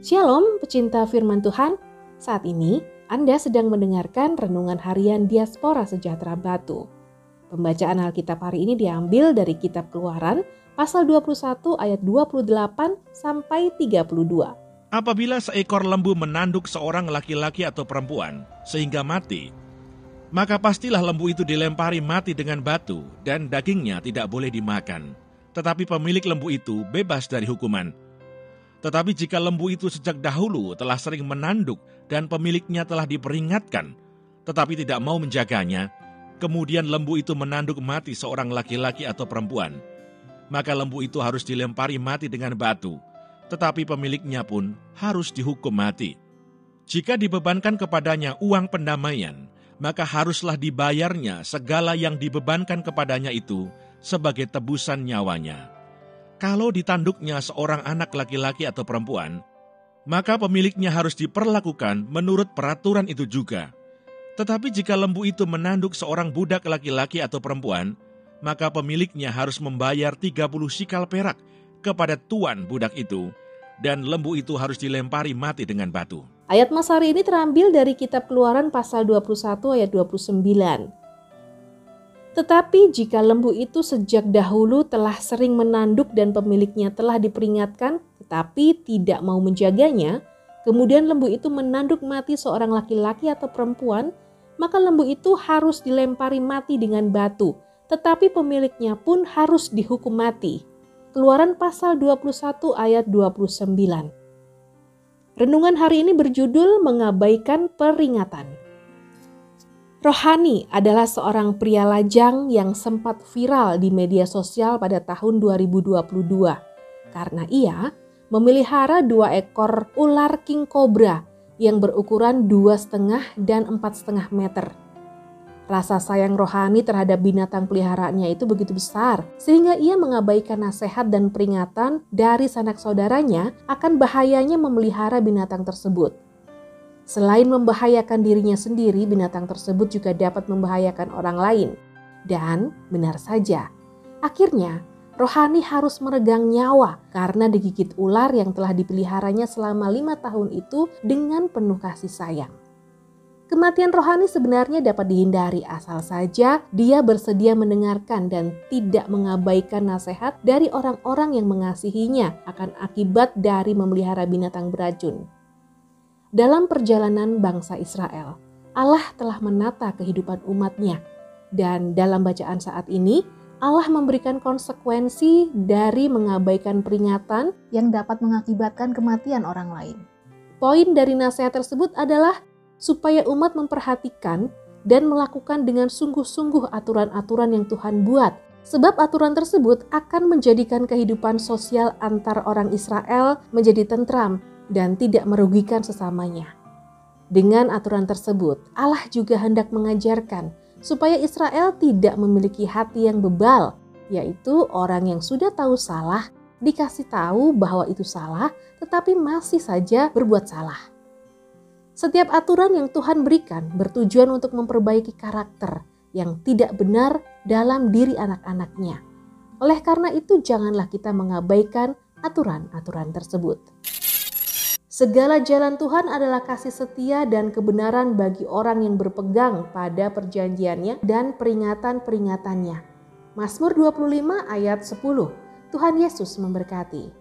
Shalom, pecinta firman Tuhan. Saat ini Anda sedang mendengarkan renungan harian Diaspora Sejahtera Batu. Pembacaan Alkitab hari ini diambil dari kitab Keluaran pasal 21 ayat 28 sampai 32. Apabila seekor lembu menanduk seorang laki-laki atau perempuan sehingga mati, maka pastilah lembu itu dilempari mati dengan batu dan dagingnya tidak boleh dimakan. Tetapi pemilik lembu itu bebas dari hukuman tetapi jika lembu itu sejak dahulu telah sering menanduk dan pemiliknya telah diperingatkan, tetapi tidak mau menjaganya, kemudian lembu itu menanduk mati seorang laki-laki atau perempuan, maka lembu itu harus dilempari mati dengan batu, tetapi pemiliknya pun harus dihukum mati. Jika dibebankan kepadanya uang pendamaian, maka haruslah dibayarnya segala yang dibebankan kepadanya itu sebagai tebusan nyawanya. Kalau ditanduknya seorang anak laki-laki atau perempuan, maka pemiliknya harus diperlakukan menurut peraturan itu juga. Tetapi jika lembu itu menanduk seorang budak laki-laki atau perempuan, maka pemiliknya harus membayar 30 sikal perak kepada tuan budak itu, dan lembu itu harus dilempari mati dengan batu. Ayat Mas hari ini terambil dari kitab keluaran pasal 21 ayat 29. Tetapi jika lembu itu sejak dahulu telah sering menanduk dan pemiliknya telah diperingatkan tetapi tidak mau menjaganya, kemudian lembu itu menanduk mati seorang laki-laki atau perempuan, maka lembu itu harus dilempari mati dengan batu, tetapi pemiliknya pun harus dihukum mati. Keluaran pasal 21 ayat 29. Renungan hari ini berjudul mengabaikan peringatan. Rohani adalah seorang pria lajang yang sempat viral di media sosial pada tahun 2022 karena ia memelihara dua ekor ular king cobra yang berukuran dua setengah dan empat setengah meter. Rasa sayang rohani terhadap binatang peliharaannya itu begitu besar, sehingga ia mengabaikan nasihat dan peringatan dari sanak saudaranya akan bahayanya memelihara binatang tersebut. Selain membahayakan dirinya sendiri, binatang tersebut juga dapat membahayakan orang lain. Dan benar saja, akhirnya rohani harus meregang nyawa karena digigit ular yang telah dipeliharanya selama lima tahun itu dengan penuh kasih sayang. Kematian rohani sebenarnya dapat dihindari asal saja dia bersedia mendengarkan dan tidak mengabaikan nasihat dari orang-orang yang mengasihinya akan akibat dari memelihara binatang beracun. Dalam perjalanan bangsa Israel, Allah telah menata kehidupan umatnya. Dan dalam bacaan saat ini, Allah memberikan konsekuensi dari mengabaikan peringatan yang dapat mengakibatkan kematian orang lain. Poin dari nasihat tersebut adalah supaya umat memperhatikan dan melakukan dengan sungguh-sungguh aturan-aturan yang Tuhan buat, sebab aturan tersebut akan menjadikan kehidupan sosial antar orang Israel menjadi tentram dan tidak merugikan sesamanya. Dengan aturan tersebut, Allah juga hendak mengajarkan supaya Israel tidak memiliki hati yang bebal, yaitu orang yang sudah tahu salah, dikasih tahu bahwa itu salah, tetapi masih saja berbuat salah. Setiap aturan yang Tuhan berikan bertujuan untuk memperbaiki karakter yang tidak benar dalam diri anak-anaknya. Oleh karena itu, janganlah kita mengabaikan aturan-aturan tersebut. Segala jalan Tuhan adalah kasih setia dan kebenaran bagi orang yang berpegang pada perjanjiannya dan peringatan-peringatannya. Mazmur 25 ayat 10. Tuhan Yesus memberkati.